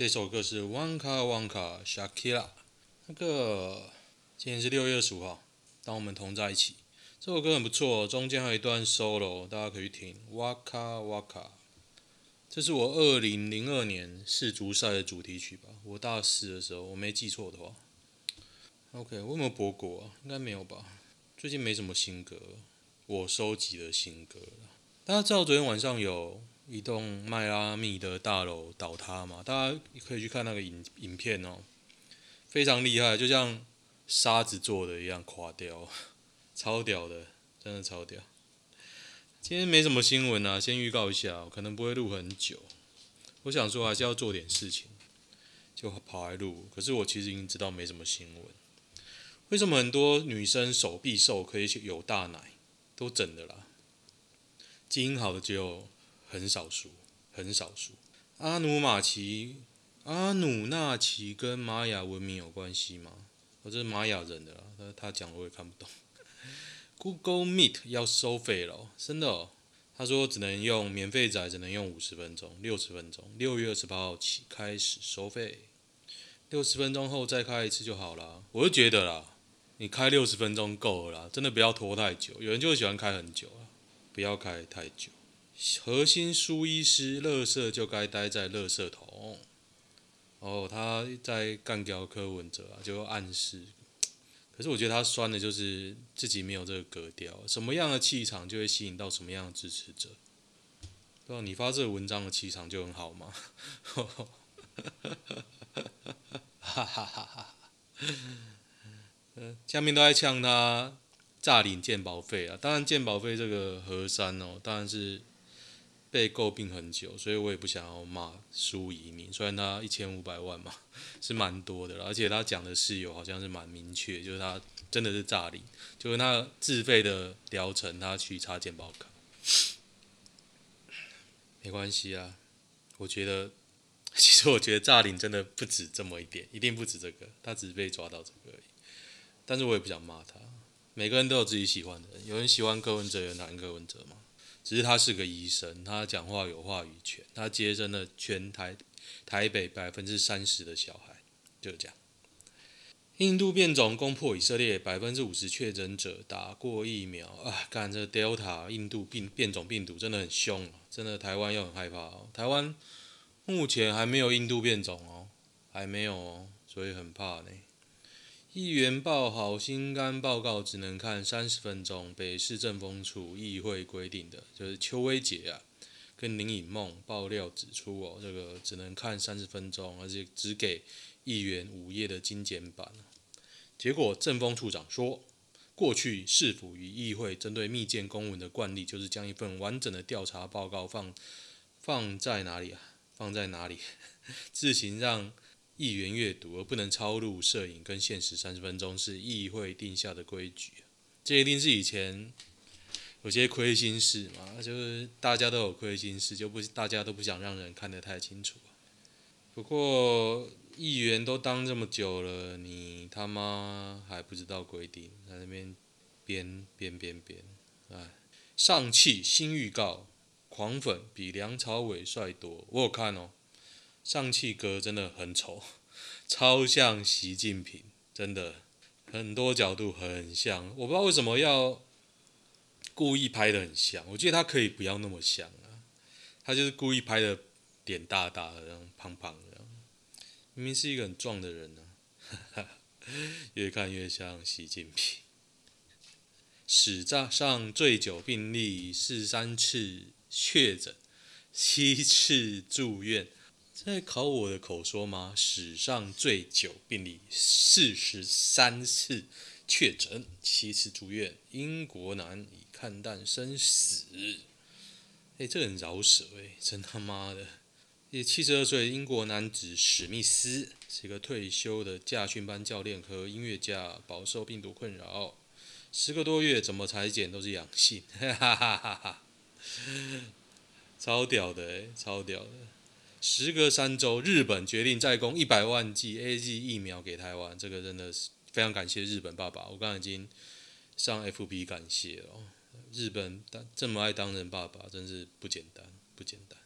这首歌是 Waka Waka Shakira。那个今天是六月二十五号，当我们同在一起。这首歌很不错，中间还有一段 solo，大家可以听。Waka Waka，这是我二零零二年世足赛的主题曲吧？我大四的时候，我没记错的话。OK，我有没有播过啊？应该没有吧？最近没什么新歌，我收集的新歌。大家知道昨天晚上有一栋迈阿密的大楼倒塌嘛？大家可以去看那个影影片哦，非常厉害，就像沙子做的一样垮掉，超屌的，真的超屌。今天没什么新闻啊，先预告一下，可能不会录很久。我想说还是要做点事情，就跑来录。可是我其实已经知道没什么新闻。为什么很多女生手臂瘦可以有大奶？都整的啦。基因好的只有很少数，很少数。阿努马奇、阿努纳奇跟玛雅文明有关系吗？我这是玛雅人的啦，他他讲我也看不懂。Google Meet 要收费了，真的哦。他说只能用免费载，只能用五十分钟、六十分钟。六月二十八号起开始收费，六十分钟后再开一次就好了。我就觉得啦，你开六十分钟够了啦，真的不要拖太久。有人就喜欢开很久啊。不要开太久。核心苏医师，乐色就该待在垃圾桶。哦，他在干掉柯文哲啊，就暗示。可是我觉得他酸的就是自己没有这个格调。什么样的气场就会吸引到什么样的支持者。对吧？你发这个文章的气场就很好吗？哈哈哈哈哈。下面都在呛他。诈领鉴保费啊！当然，鉴保费这个河山哦，当然是被诟病很久，所以我也不想要骂苏移民。虽然他一千五百万嘛，是蛮多的，而且他讲的事由好像是蛮明确，就是他真的是诈领，就是他自费的疗程，他去插健保卡，没关系啊。我觉得，其实我觉得诈领真的不止这么一点，一定不止这个，他只是被抓到这个而已。但是我也不想骂他。每个人都有自己喜欢的人，有人喜欢柯文哲，有人讨厌柯文哲嘛？只是他是个医生，他讲话有话语权，他接生了全台台北百分之三十的小孩，就这样。印度变种攻破以色列，百分之五十确诊者打过疫苗啊！干这 Delta 印度病变种病毒真的很凶，真的台湾又很害怕哦。台湾目前还没有印度变种哦，还没有哦，所以很怕呢。议员报好心肝报告只能看三十分钟。北市政风处议会规定的，就是邱威杰啊，跟林颖梦爆料指出哦，这个只能看三十分钟，而且只给议员五页的精简版。结果政风处长说，过去市府与议会针对密件公文的惯例，就是将一份完整的调查报告放放在哪里啊？放在哪里？自行让。议员阅读而不能超录摄影跟限时三十分钟是议会定下的规矩，这一定是以前有些亏心事嘛，就是大家都有亏心事，就不大家都不想让人看得太清楚。不过议员都当这么久了，你他妈还不知道规定，在那边编编编编，哎，上汽新预告，狂粉比梁朝伟帅多，我有看哦。上汽哥真的很丑，超像习近平，真的很多角度很像。我不知道为什么要故意拍的很像，我觉得他可以不要那么像啊。他就是故意拍的脸大大的，然后胖胖的，明明是一个很壮的人呢，啊，越看越像习近平。史上最久病例四三次确诊，七次住院。在考我的口说吗？史上最久病例四十三次确诊，七次住院。英国男已看淡生死。哎、这个很饶舌哎，真他妈的！也七十二岁英国男子史密斯是一个退休的驾训班教练和音乐家，饱受病毒困扰，十个多月怎么采检都是阳性，哈哈哈哈哈！超屌的哎，超屌的。时隔三周，日本决定再供一百万剂 AZ 疫苗给台湾，这个真的是非常感谢日本爸爸。我刚才已经上 FB 感谢了，日本当这么爱当人爸爸，真是不简单，不简单。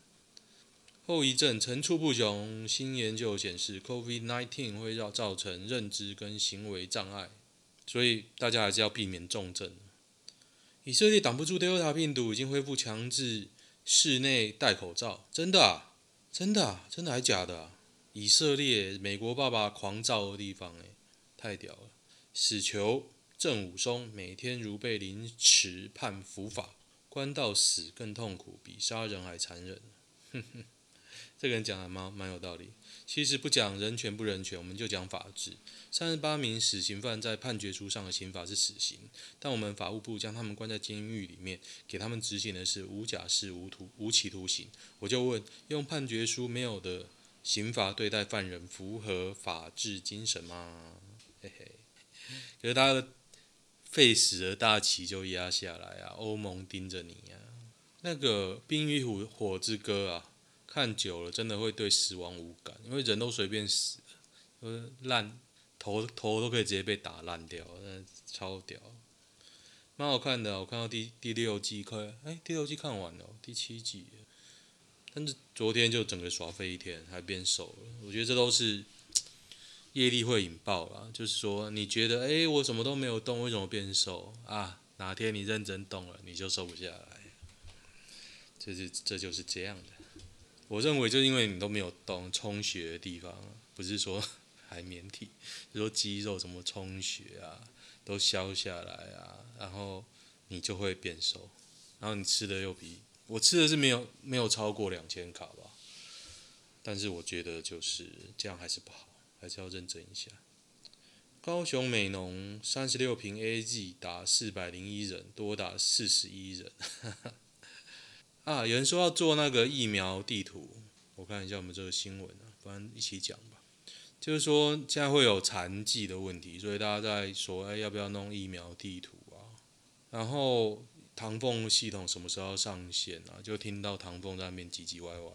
后遗症层出不穷。新研究显示，COVID-19 会造造成认知跟行为障碍，所以大家还是要避免重症。以色列挡不住 Delta 病毒，已经恢复强制室内戴口罩。真的啊？真的啊？真的还假的啊？以色列，美国爸爸狂躁的地方，诶，太屌了！死囚郑武松每天如被凌迟判伏法，关到死更痛苦，比杀人还残忍。哼哼。这个人讲的蛮蛮有道理。其实不讲人权不人权，我们就讲法治。三十八名死刑犯在判决书上的刑罚是死刑，但我们法务部将他们关在监狱里面，给他们执行的是无假释无徒无期徒刑。我就问，用判决书没有的刑罚对待犯人，符合法治精神吗？嘿嘿。可是他的废死的大旗就压下来啊，欧盟盯着你啊。那个《冰与火火之歌》啊。看久了，真的会对死亡无感，因为人都随便死，呃，烂头头都可以直接被打烂掉，超屌，蛮好看的。我看到第第六季快，哎，第六季看完了，第七季，但是昨天就整个耍废一天，还变瘦了。我觉得这都是 业力会引爆啦，就是说你觉得，哎，我什么都没有动，为什么变瘦啊？哪天你认真动了，你就瘦不下来，这是这就是这样的。我认为，就因为你都没有动充血的地方，不是说 海绵体，就是说肌肉什么充血啊，都消下来啊，然后你就会变瘦，然后你吃的又比我吃的是没有没有超过两千卡吧，但是我觉得就是这样还是不好，还是要认真一下。高雄美浓三十六坪 AZ 打四百零一人，多打四十一人。啊，有人说要做那个疫苗地图，我看一下我们这个新闻啊，不然一起讲吧。就是说现在会有残剂的问题，所以大家在说，哎，要不要弄疫苗地图啊？然后唐凤系统什么时候上线啊？就听到唐凤在那边唧唧歪歪，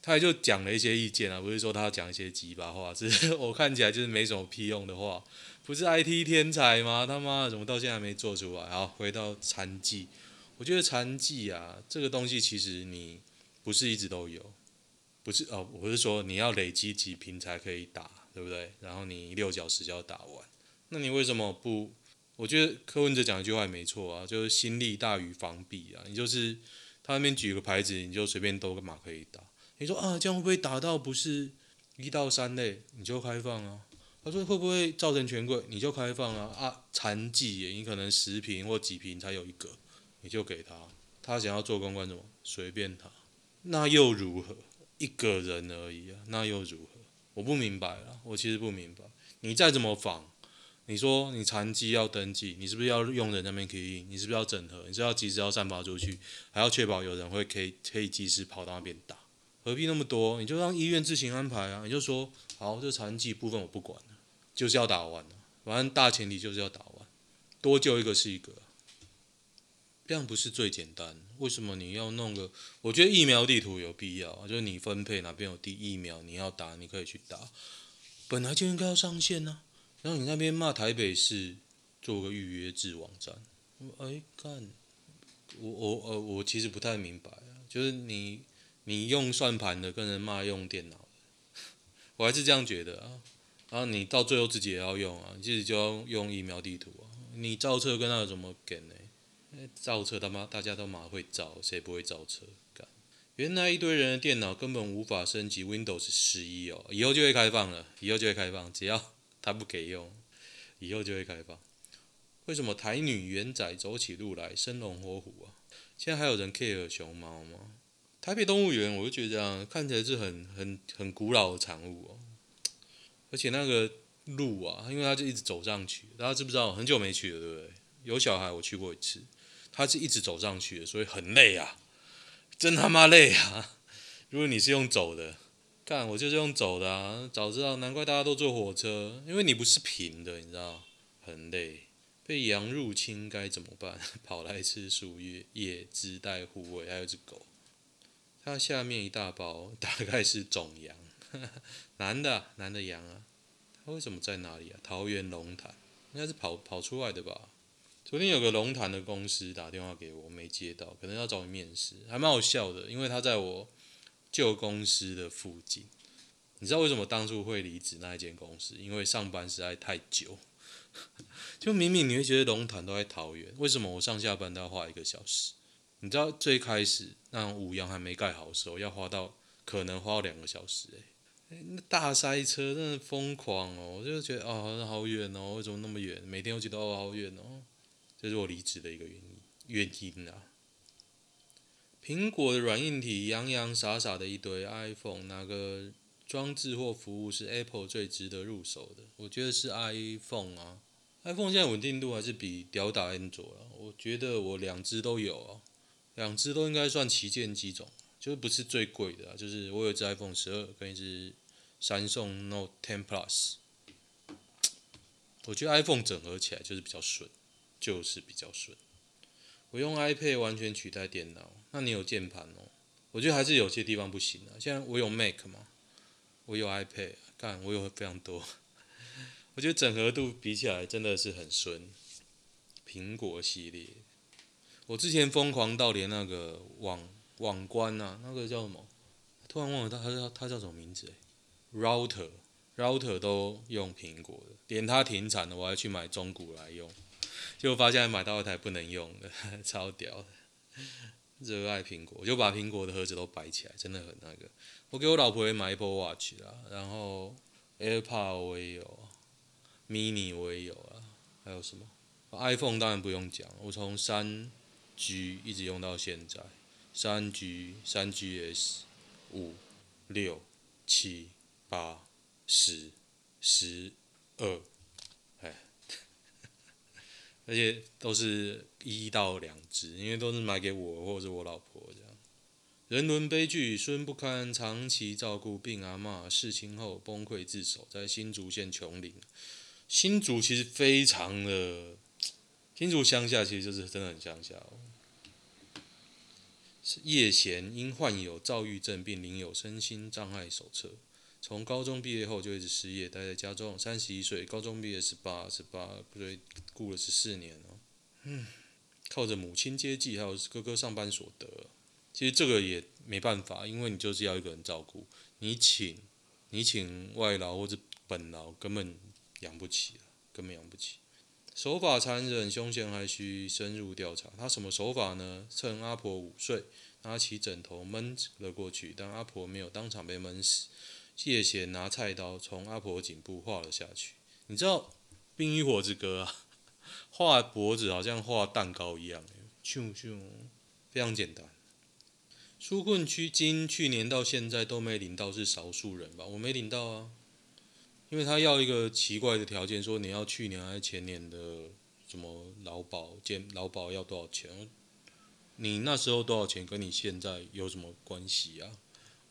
他也就讲了一些意见啊，不是说他讲一些鸡巴话，只是 我看起来就是没什么屁用的话。不是 IT 天才吗？他妈的怎么到现在还没做出来？好，回到残剂。我觉得残剂啊，这个东西其实你不是一直都有，不是哦，我是说你要累积几瓶才可以打，对不对？然后你六小时就要打完，那你为什么不？我觉得柯文哲讲一句话也没错啊，就是心力大于防弊啊。你就是他那边举个牌子，你就随便兜个码可以打。你说啊，这样会不会打到不是一到三类，你就开放啊？他说会不会造成权贵，你就开放啊？啊，残剂，你可能十瓶或几瓶才有一个。你就给他，他想要做公关什么，随便他，那又如何？一个人而已啊，那又如何？我不明白了，我其实不明白。你再怎么仿，你说你残疾要登记，你是不是要用人那边可以？你是不是要整合？你是要及时要散发出去，还要确保有人会可以可以及时跑到那边打？何必那么多？你就让医院自行安排啊！你就说好，这残疾部分我不管了，就是要打完，反正大前提就是要打完，多救一个是一个。这样不是最简单？为什么你要弄个？我觉得疫苗地图有必要，就是你分配哪边有地疫苗，你要打，你可以去打。本来就应该要上线呢、啊。然后你那边骂台北市做个预约制网站，哎，干，我我呃我其实不太明白啊，就是你你用算盘的跟人骂用电脑的，我还是这样觉得啊。然后你到最后自己也要用啊，你自己就要用疫苗地图啊。你造册跟他有什么梗呢？造车他妈大家都蛮会造，谁不会造车？原来一堆人的电脑根本无法升级 Windows 十一哦，以后就会开放了，以后就会开放，只要他不给用，以后就会开放。为什么台女元仔走起路来生龙活虎啊？现在还有人 care 熊猫吗？台北动物园我就觉得这样看起来是很很很古老的产物哦，而且那个路啊，因为他就一直走上去，大家知不知道？很久没去了，对不对？有小孩我去过一次。他是一直走上去的，所以很累啊，真他妈累啊！如果你是用走的，干我就是用走的啊，早知道难怪大家都坐火车，因为你不是平的，你知道，很累。被羊入侵该怎么办？跑来吃树叶，也自带护卫，还有只狗。它下面一大包，大概是种羊，男的男的羊啊。它为什么在哪里啊？桃园龙潭，应该是跑跑出来的吧。昨天有个龙潭的公司打电话给我，没接到，可能要找你面试，还蛮好笑的，因为他在我旧公司的附近。你知道为什么当初会离职那一间公司？因为上班实在太久。就明明你会觉得龙潭都在桃园，为什么我上下班都要花一个小时？你知道最开始那五羊还没盖好的时候，要花到可能花两个小时诶、那大塞车真的疯狂哦！我就觉得哦，好远哦，为什么那么远？每天都觉得哦，好远哦，这是我离职的一个原因原因啊。苹果的软硬体洋洋洒洒的一堆 iPhone，哪个装置或服务是 Apple 最值得入手的？我觉得是 iPhone 啊，iPhone 现在稳定度还是比屌打安卓了。我觉得我两只都有啊，两只都应该算旗舰机种，就是不是最贵的啊，就是我有一只 iPhone 十二跟一只三星 Note 10 Plus。我觉得 iPhone 整合起来就是比较顺，就是比较顺。我用 iPad 完全取代电脑，那你有键盘哦？我觉得还是有些地方不行啊。现在我有 Mac 嘛。我有 iPad，干，我有非常多。我觉得整合度比起来真的是很顺。苹果系列，我之前疯狂到连那个网网关啊，那个叫什么？突然忘了他，他叫他叫什么名字？Router Router 都用苹果的，连它停产了，我还去买中古来用，结果发现买到一台不能用的，超屌的。热爱苹果，就把苹果的盒子都摆起来，真的很那个。我给我老婆也买 Apple Watch 啦，然后 AirPod 我也有，Mini 我也有啊，还有什么 iPhone 当然不用讲，我从三 G 一直用到现在，三 G、三 GS、五、六、七、八、十、十二。而且都是一到两只，因为都是买给我或者我老婆这样。人伦悲剧，孙不堪长期照顾病阿嬷，事情后崩溃自首，在新竹县琼林。新竹其实非常的，新竹乡下其实就是真的很乡下哦。是叶贤因患有躁郁症并领有身心障碍手册。从高中毕业后就一直失业，待在家中。三十一岁，高中毕业十八，十八，所以顾了十四年哦。嗯，靠着母亲接济，还有哥哥上班所得，其实这个也没办法，因为你就是要一个人照顾。你请，你请外劳或者本劳，根本养不起，根本养不起。手法残忍，凶嫌还需深入调查。他什么手法呢？趁阿婆午睡，拿起枕头闷了过去，但阿婆没有当场被闷死。谢贤拿菜刀从阿婆颈部划了下去。你知道《冰与火之歌》啊？画脖子好像画蛋糕一样，咻咻，非常简单。纾困区金去年到现在都没领到，是少数人吧？我没领到啊，因为他要一个奇怪的条件，说你要去年还是前年的什么劳保，健劳保要多少钱？你那时候多少钱，跟你现在有什么关系啊？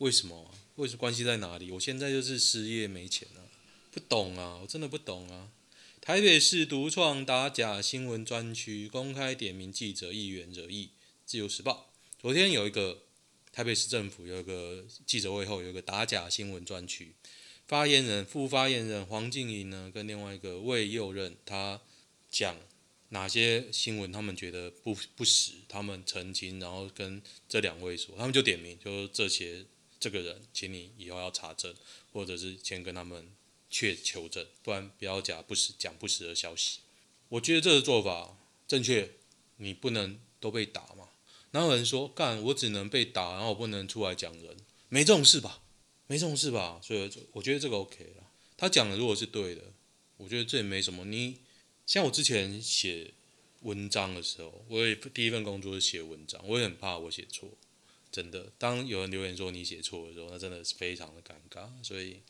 为什么啊？为什么关系在哪里？我现在就是失业没钱啊，不懂啊，我真的不懂啊。台北市独创打假新闻专区，公开点名记者、议员惹议。自由时报昨天有一个台北市政府有一个记者会后，有一个打假新闻专区，发言人、副发言人黄静怡呢，跟另外一个魏佑任，他讲哪些新闻他们觉得不不实，他们澄清，然后跟这两位说，他们就点名，就这些。这个人，请你以后要查证，或者是先跟他们确求证，不然不要假不实讲不实的消息。我觉得这个做法正确，你不能都被打嘛。然后有人说干，我只能被打，然后我不能出来讲人，没这种事吧？没这种事吧？所以我觉得这个 OK 了。他讲的如果是对的，我觉得这也没什么。你像我之前写文章的时候，我也第一份工作是写文章，我也很怕我写错。真的，当有人留言说你写错的时候，那真的是非常的尴尬。所以，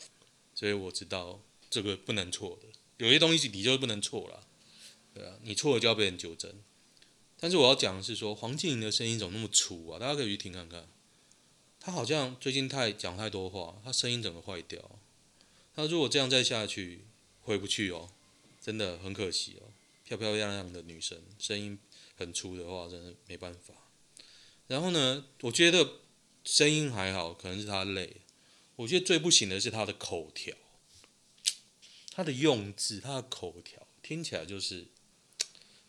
所以我知道这个不能错的，有些东西你就不能错了，对啊，你错了就要被人纠正。但是我要讲的是说，黄静莹的声音怎么那么粗啊？大家可以去听看看，她好像最近太讲太多话，她声音整个坏掉。她如果这样再下去，回不去哦，真的很可惜哦。漂漂亮亮的女生，声音很粗的话，真的没办法。然后呢，我觉得声音还好，可能是他累。我觉得最不行的是他的口条，他的用字，他的口条听起来就是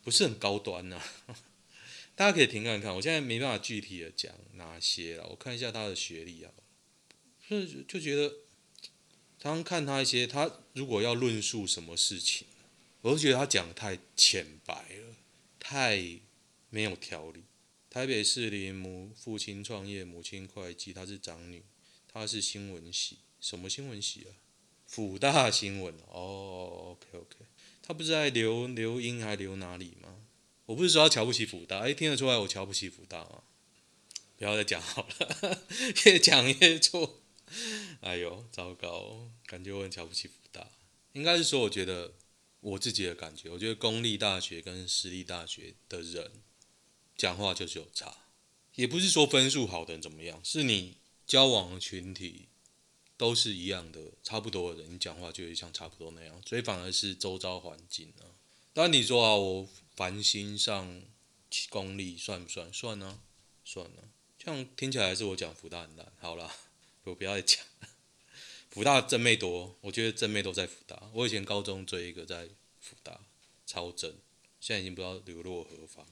不是很高端呐、啊。大家可以听看看，我现在没办法具体的讲哪些了。我看一下他的学历啊，就就觉得，常常看他一些，他如果要论述什么事情，我都觉得他讲的太浅白了，太没有条理。台北市林母父亲创业，母亲会计，她是长女，她是新闻系，什么新闻系啊？辅大新闻哦，OK OK，她不是在留留英还留哪里吗？我不是说他瞧不起辅大，哎，听得出来我瞧不起辅大吗？不要再讲好了，越讲越错。哎呦，糟糕，感觉我很瞧不起辅大。应该是说，我觉得我自己的感觉，我觉得公立大学跟私立大学的人讲话就是有差，也不是说分数好的人怎么样，是你交往的群体。都是一样的，差不多的人，你讲话就会像差不多那样，所以反而是周遭环境啊。当然你说啊，我繁星上公立算不算？算呢、算呢、啊。这样听起来是我讲福大很烂。好了，我不要再讲。福大正妹多，我觉得正妹都在福大。我以前高中追一个在福大，超正，现在已经不知道流落何方。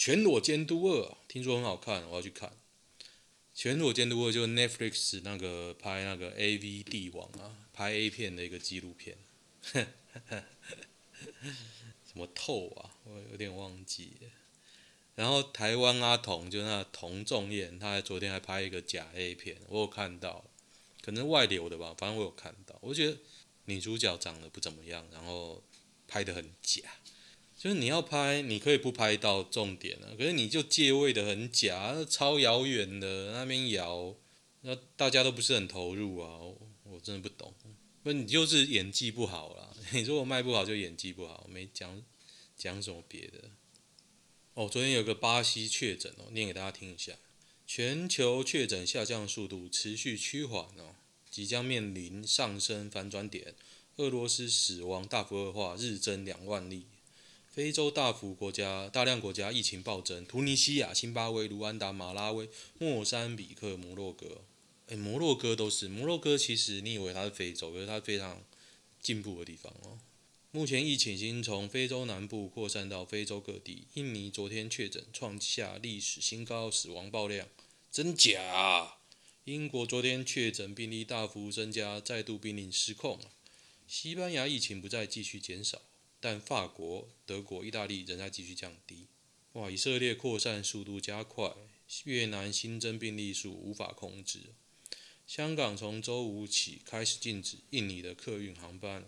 全裸监督二，听说很好看，我要去看。全裸监督二就是 Netflix 那个拍那个 AV 帝王啊，拍 A 片的一个纪录片，什么透啊，我有点忘记。然后台湾阿童就那童仲彦，他还昨天还拍一个假 A 片，我有看到，可能外流的吧，反正我有看到。我觉得女主角长得不怎么样，然后拍得很假。就是你要拍，你可以不拍到重点啊，可是你就借位的很假，超遥远的那边摇，那大家都不是很投入啊，我，真的不懂。不，你就是演技不好啦。你如果卖不好就演技不好，没讲讲什么别的。哦，昨天有个巴西确诊哦，念给大家听一下：全球确诊下降速度持续趋缓哦，即将面临上升反转点。俄罗斯死亡大幅恶化，日增两万例。非洲大幅国家大量国家疫情暴增，突尼西亚、辛巴威、卢安达、马拉维、莫桑比克、摩洛哥，诶，摩洛哥都是摩洛哥。其实你以为它是非洲，可是它非常进步的地方哦。目前疫情已经从非洲南部扩散到非洲各地。印尼昨天确诊创下历史新高，死亡爆量，真假？英国昨天确诊病例大幅增加，再度濒临失控。西班牙疫情不再继续减少。但法国、德国、意大利仍在继续降低。哇！以色列扩散速度加快，越南新增病例数无法控制。香港从周五起开始禁止印尼的客运航班，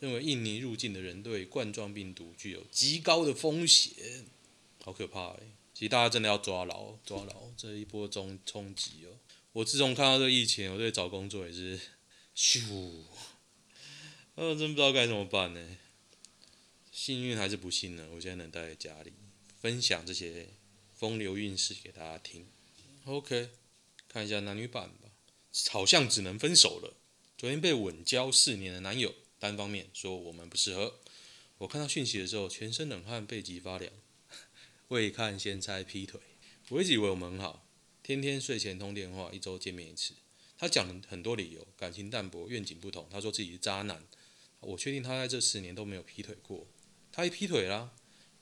认为印尼入境的人对冠状病毒具有极高的风险，好可怕哎！其实大家真的要抓牢，抓牢这一波中冲击哦。我自从看到这疫情，我对找工作也是 咻，我真不知道该怎么办呢。幸运还是不幸呢？我现在能待在家里，分享这些风流韵事给大家听。OK，看一下男女版吧。好像只能分手了。昨天被稳交四年的男友单方面说我们不适合。我看到讯息的时候，全身冷汗，背脊发凉。未看先猜劈腿。我一直以为我们很好，天天睡前通电话，一周见面一次。他讲了很多理由，感情淡薄，愿景不同。他说自己是渣男。我确定他在这四年都没有劈腿过。他一劈腿啦，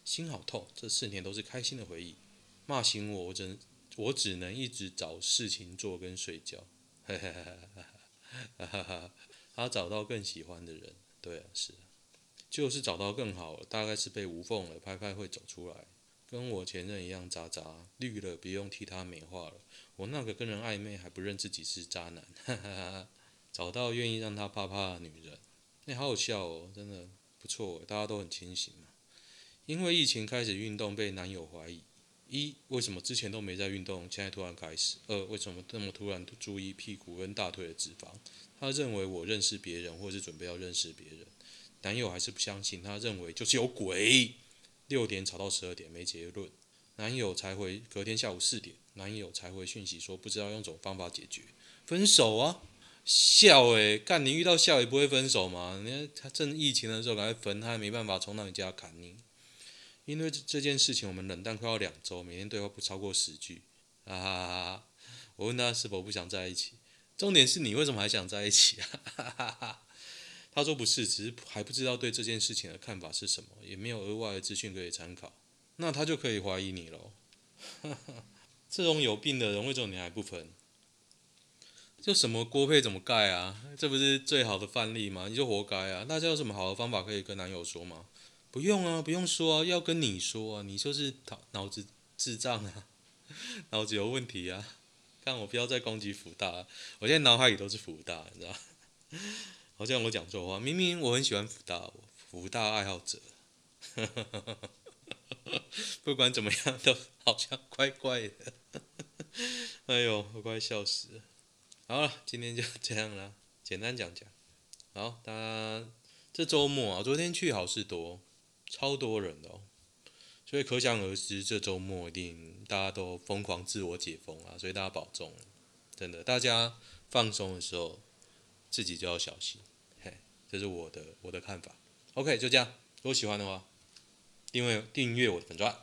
心好痛。这四年都是开心的回忆。骂醒我，我只我只能一直找事情做跟睡觉。他找到更喜欢的人，对啊，是，就是找到更好，大概是被无缝了，拍拍会走出来。跟我前任一样渣渣，绿了，不用替他美化了。我那个跟人暧昧还不认自己是渣男，哈哈哈！找到愿意让他啪啪的女人，那、好好笑哦，真的。不错，大家都很清醒嘛。因为疫情开始运动，被男友怀疑：一，为什么之前都没在运动，现在突然开始；二，为什么这么突然注意屁股跟大腿的脂肪？他认为我认识别人，或是准备要认识别人。男友还是不相信，他认为就是有鬼。六点吵到十二点没结论，男友才回。隔天下午四点，男友才回讯息说不知道用什么方法解决，分手啊。笑诶、干你遇到笑也不会分手吗？你看他正疫情的时候赶快分，他也没办法从那里家砍你。因为这件事情，我们冷淡快要两周，每天对话不超过十句。啊哈哈！我问他是否不想在一起，重点是你为什么还想在一起啊？哈哈哈！他说不是，只是还不知道对这件事情的看法是什么，也没有额外的资讯可以参考。那他就可以怀疑你喽。哈哈，这种有病的人，为什么你还不分？就什么锅配怎么盖啊？这不是最好的范例吗？你就活该啊！大家有什么好的方法可以跟男友说吗？不用啊，不用说啊，要跟你说啊，你就是脑脑子智障啊，脑子有问题啊！看我不要再攻击福大，我现在脑海里都是福大，你知道？好像我讲错话，明明我很喜欢福大，福大爱好者，不管怎么样都好像怪怪的，哎呦，我快笑死了。好了，今天就这样了，简单讲讲。好，大家这周末啊，昨天去好事多，超多人的哦，所以可想而知，这周末一定大家都疯狂自我解封啊，所以大家保重，真的，大家放松的时候自己就要小心，嘿，这是我的我的看法。OK，就这样，如果喜欢的话，订阅订阅我的粉专。